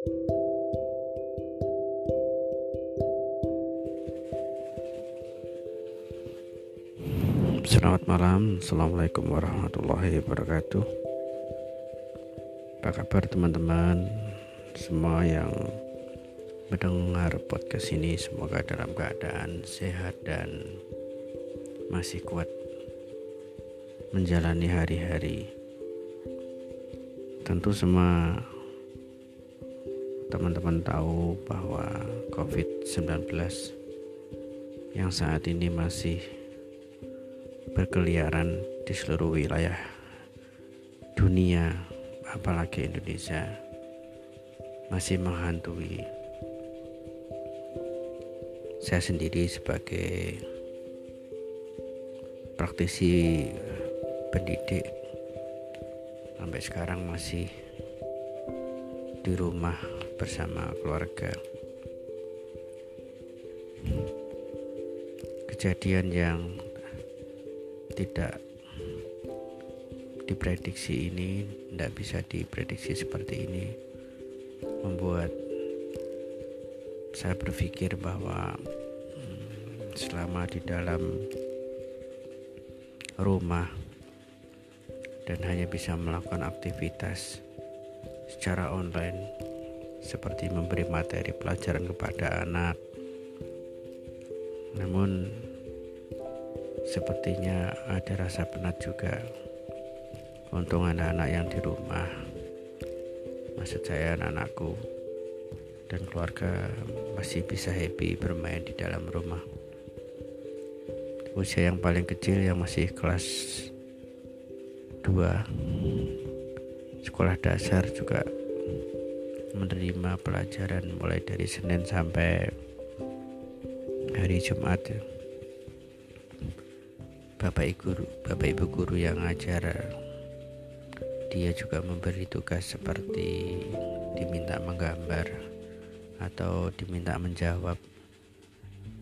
Selamat malam, Assalamualaikum warahmatullahi wabarakatuh. Apa kabar teman-teman? Semua yang mendengar podcast ini Semoga dalam keadaan sehat dan masih kuat Menjalani hari-hari. Tentu semua teman-teman tahu bahwa COVID-19 yang saat ini masih berkeliaran di seluruh wilayah dunia apalagi Indonesia masih menghantui saya sendiri sebagai praktisi pendidik. Sampai sekarang masih di rumah bersama keluarga. Kejadian yang tidak diprediksi ini tidak bisa diprediksi seperti ini membuat saya berpikir bahwa hmm, selama di dalam rumah dan hanya bisa melakukan aktivitas secara online seperti memberi materi pelajaran kepada anak. Namun Sepertinya ada rasa penat juga Untung anak-anak yang di rumah. Maksud saya anak-anakku Dan keluarga masih bisa happy bermain di dalam rumah. Usia yang paling kecil yang masih kelas 2 Sekolah dasar juga menerima pelajaran mulai dari Senin sampai hari Jumat. Bapak ibu guru, bapak ibu guru yang ngajar dia juga memberi tugas seperti diminta menggambar atau diminta menjawab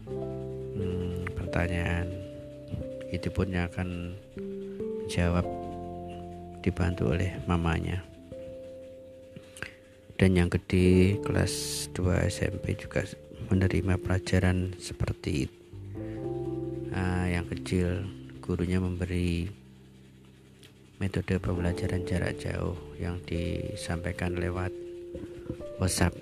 hmm, pertanyaan. Itu pun akan menjawab dibantu oleh mamanya dan yang gede kelas 2 SMP juga menerima pelajaran seperti uh, yang kecil gurunya memberi metode pembelajaran jarak jauh yang disampaikan lewat WhatsApp.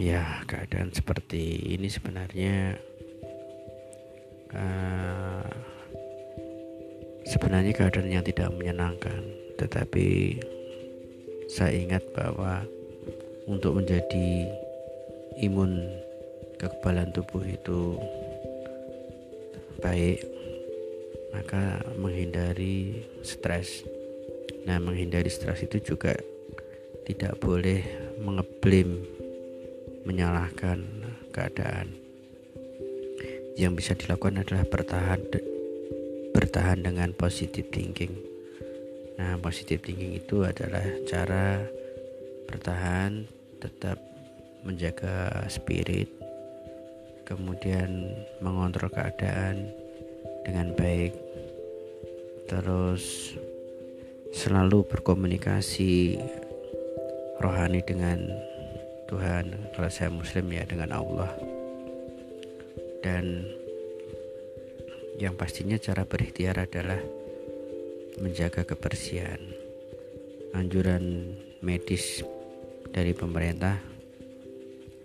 Ya, keadaan seperti ini sebenarnya uh, sebenarnya keadaan yang tidak menyenangkan, tetapi saya ingat bahwa untuk menjadi imun kekebalan tubuh itu baik maka menghindari stres. Nah menghindari stres itu juga tidak boleh mengeblim menyalahkan keadaan. Yang bisa dilakukan adalah bertahan bertahan dengan positive thinking nah positive thinking itu adalah cara bertahan tetap menjaga spirit kemudian mengontrol keadaan dengan baik terus selalu berkomunikasi rohani dengan Tuhan kalau saya muslim ya dengan Allah. Dan yang pastinya cara berikhtiar adalah menjaga kebersihan. Anjuran medis dari pemerintah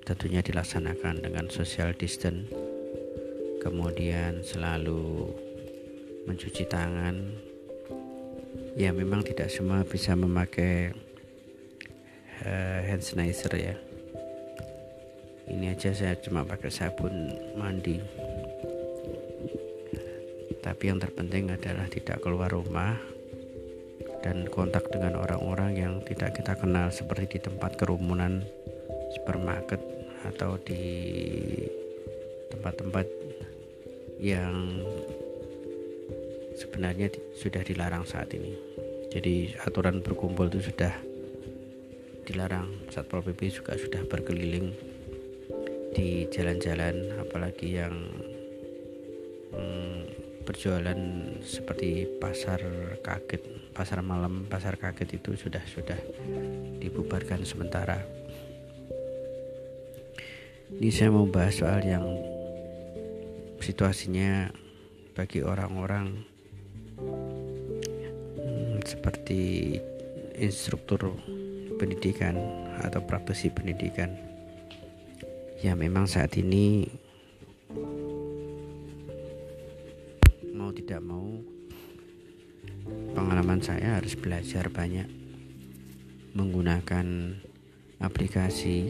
tentunya dilaksanakan dengan social distance kemudian selalu mencuci tangan. Ya memang tidak semua bisa memakai uh, hand sanitizer ya. Ini aja saya cuma pakai sabun mandi tapi yang terpenting adalah tidak keluar rumah dan kontak dengan orang-orang yang tidak kita kenal seperti di tempat kerumunan supermarket atau di tempat-tempat yang sebenarnya sudah dilarang saat ini. Jadi aturan berkumpul itu sudah dilarang. Satpol PP juga sudah berkeliling di jalan-jalan, apalagi yang berjualan seperti pasar kaget, pasar malam, pasar kaget itu sudah sudah dibubarkan sementara. Ini saya mau bahas soal yang situasinya bagi orang-orang hmm, seperti instruktur pendidikan atau praktisi pendidikan ya memang saat ini saya harus belajar banyak menggunakan aplikasi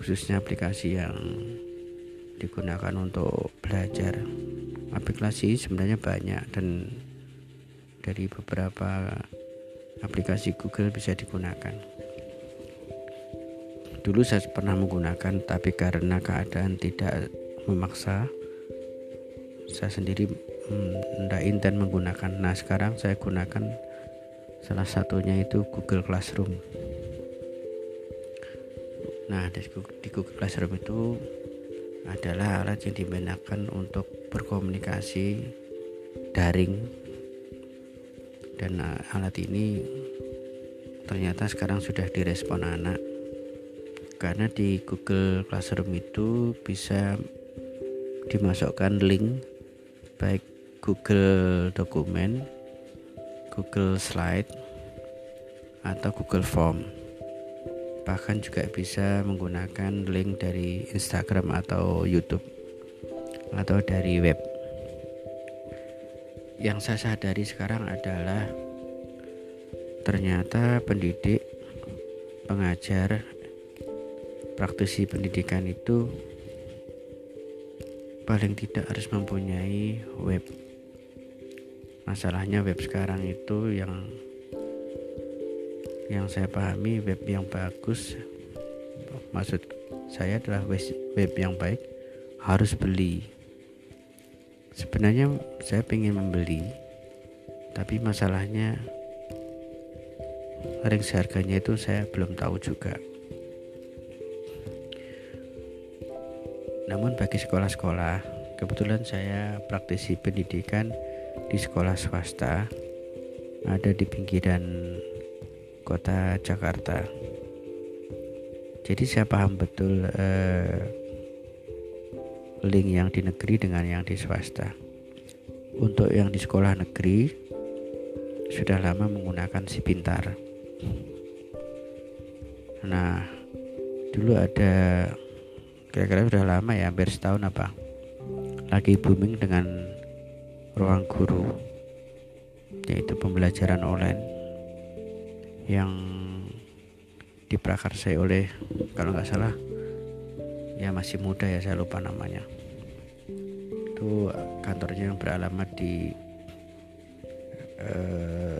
khususnya aplikasi yang digunakan untuk belajar. Aplikasi sebenarnya banyak dan dari beberapa aplikasi Google bisa digunakan. Dulu saya pernah menggunakan, tapi karena keadaan tidak memaksa, saya sendiri tidak intent menggunakan. Nah, sekarang saya gunakan salah satunya itu Google Classroom. Nah, di Google Classroom itu adalah alat yang digunakan untuk berkomunikasi daring dan uh, alat ini ternyata sekarang sudah direspon anak karena di Google Classroom itu bisa dimasukkan link baik Google Dokumen, Google Slide, atau Google Form. Bahkan juga bisa menggunakan link dari Instagram atau YouTube atau dari web. Yang saya sadari sekarang adalah ternyata pendidik, pengajar, praktisi pendidikan itu paling tidak harus mempunyai web masalahnya web sekarang itu yang yang saya pahami web yang bagus maksud saya adalah web yang baik harus beli. Sebenarnya saya ingin membeli tapi masalahnya range harganya itu saya belum tahu juga. Namun bagi sekolah-sekolah, kebetulan saya praktisi pendidikan di sekolah swasta ada di pinggiran kota Jakarta. Jadi saya paham betul eh, link yang di negeri dengan yang di swasta. Untuk yang di sekolah negeri sudah lama menggunakan si pintar. Nah, dulu ada kira-kira sudah lama ya hampir setahun apa lagi booming dengan ruang guru yaitu pembelajaran online yang diprakarsai oleh kalau nggak salah ya masih muda ya saya lupa namanya. Itu kantornya yang beralamat di uh,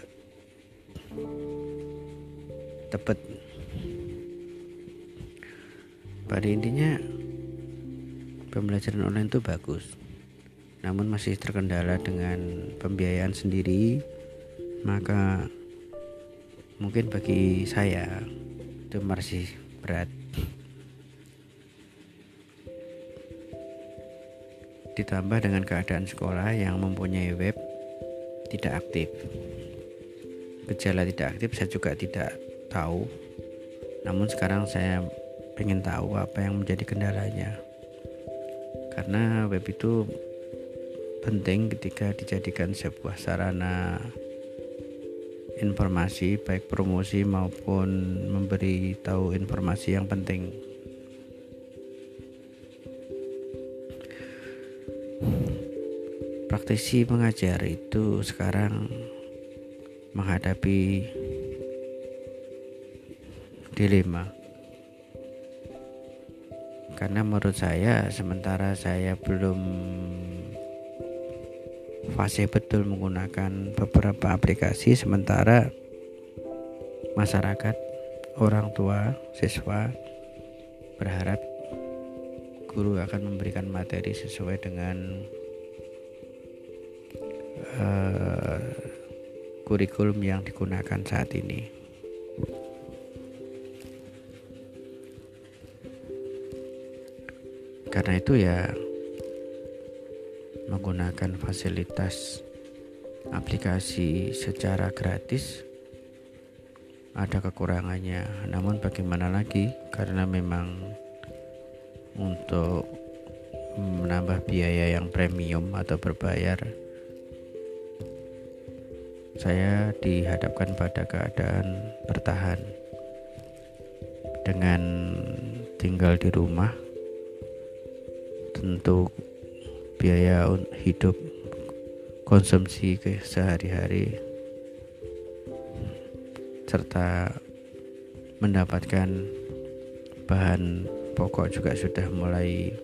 Tebet. Pada intinya pembelajaran online itu bagus namun masih terkendala dengan pembiayaan sendiri maka mungkin bagi saya itu masih berat. Ditambah dengan keadaan sekolah yang mempunyai web tidak aktif. Gejala tidak aktif saya juga tidak tahu. Namun sekarang saya ingin tahu apa yang menjadi kendalanya. Karena web itu penting ketika dijadikan sebuah sarana informasi baik promosi maupun memberi tahu informasi yang penting. Praktisi mengajar itu sekarang menghadapi dilema. Karena menurut saya sementara saya belum fase betul menggunakan beberapa aplikasi sementara masyarakat orang tua siswa berharap guru akan memberikan materi sesuai dengan uh, kurikulum yang digunakan saat ini. Karena itu ya menggunakan fasilitas aplikasi secara gratis. Ada kekurangannya. Namun bagaimana lagi? Karena memang untuk menambah biaya yang premium atau berbayar saya dihadapkan pada keadaan bertahan dengan tinggal di rumah. Tentu biaya hidup konsumsi ke sehari-hari serta mendapatkan bahan pokok juga sudah mulai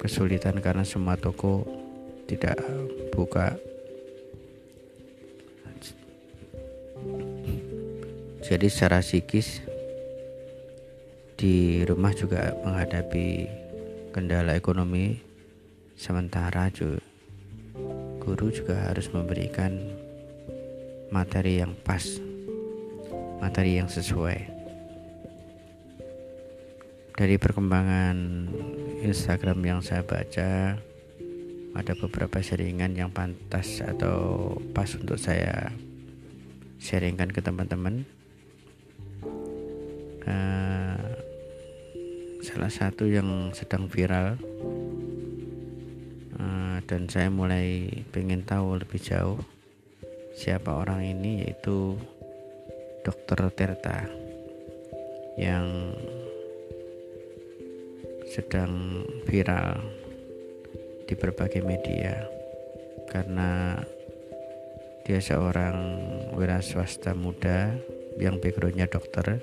kesulitan karena semua toko tidak buka. Jadi secara psikis di rumah juga menghadapi kendala ekonomi sementara guru juga harus memberikan materi yang pas, materi yang sesuai. Dari perkembangan Instagram yang saya baca, ada beberapa sharingan yang pantas atau pas untuk saya sharingkan ke teman-teman. Uh, salah satu yang sedang viral dan saya mulai pengen tahu lebih jauh siapa orang ini yaitu Dokter Terta yang sedang viral di berbagai media. Karena dia seorang wira swasta muda yang backgroundnya dokter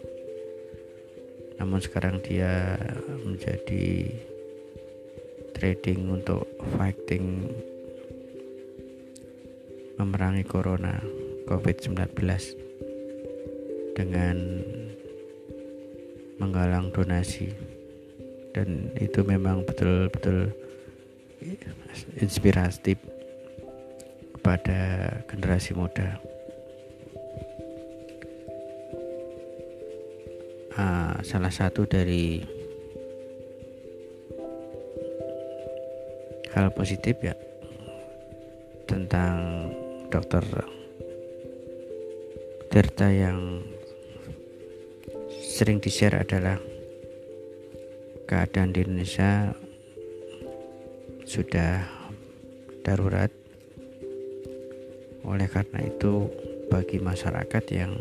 namun sekarang dia menjadi trading untuk fighting memerangi corona COVID-19 dengan menggalang donasi dan itu memang betul-betul inspiratif kepada generasi muda. Uh, salah satu dari hal positif ya tentang dokter Tirta yang sering di-share adalah keadaan di Indonesia sudah darurat. Oleh karena itu bagi masyarakat yang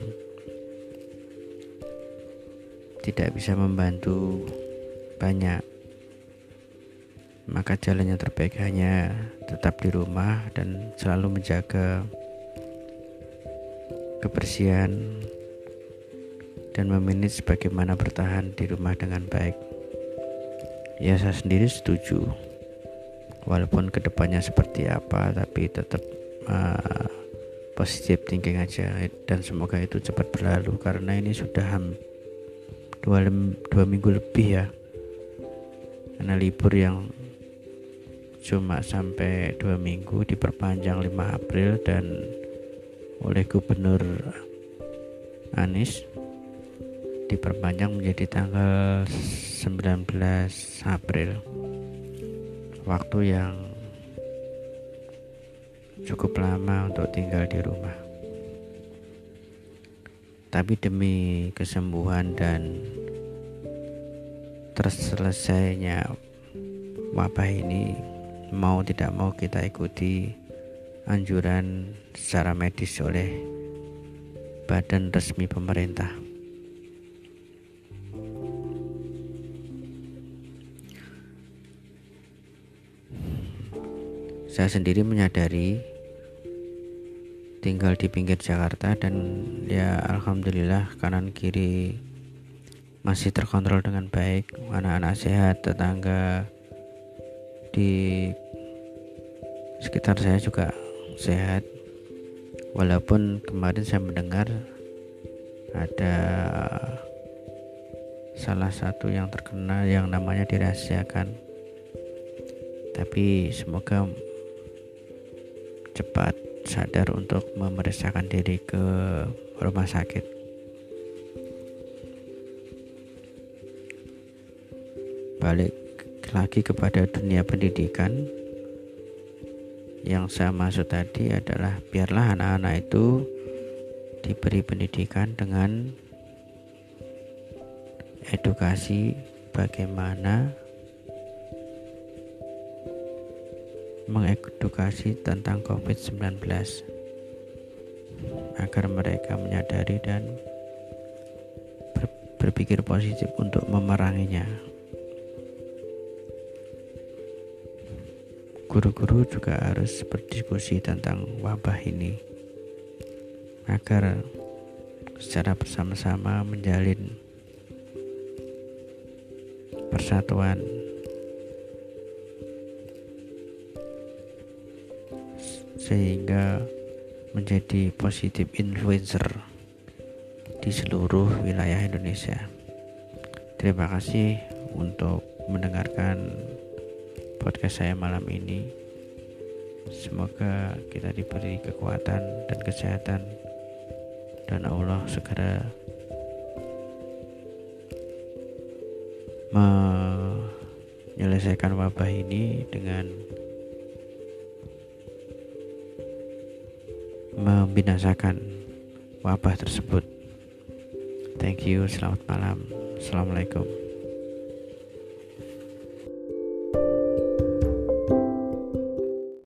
tidak bisa membantu banyak maka jalan yang terbaik hanya tetap di rumah dan selalu menjaga kebersihan dan memanage bagaimana bertahan di rumah dengan baik. Ya saya sendiri setuju. Walaupun ke depannya seperti apa, tapi tetap uh, positif thinking aja dan semoga itu cepat berlalu karena ini sudah dua, dua minggu lebih ya karena libur yang cuma sampai dua minggu diperpanjang 5 April dan oleh Gubernur Anies diperpanjang menjadi tanggal 19 April. Waktu yang cukup lama untuk tinggal di rumah. Tapi demi kesembuhan dan terselesainya wabah ini mau tidak mau kita ikuti anjuran secara medis oleh badan resmi pemerintah. Saya sendiri menyadari tinggal di pinggir Jakarta dan ya alhamdulillah kanan kiri masih terkontrol dengan baik anak-anak sehat tetangga di sekitar saya juga sehat. Walaupun kemarin saya mendengar ada salah satu yang terkena yang namanya dirahasiakan. Tapi semoga cepat sadar untuk memeriksakan diri ke rumah sakit. Balik lagi kepada dunia pendidikan yang saya maksud tadi adalah biarlah anak-anak itu diberi pendidikan dengan edukasi bagaimana mengedukasi tentang COVID-19 agar mereka menyadari dan berpikir positif untuk memeranginya. Guru-guru juga harus berdiskusi tentang wabah ini agar secara bersama-sama menjalin persatuan sehingga menjadi positif influencer di seluruh wilayah Indonesia. Terima kasih untuk mendengarkan podcast saya malam ini. Semoga kita diberi kekuatan dan kesehatan dan Allah segera menyelesaikan wabah ini dengan membinasakan wabah tersebut. Thank you, selamat malam. Assalamualaikum.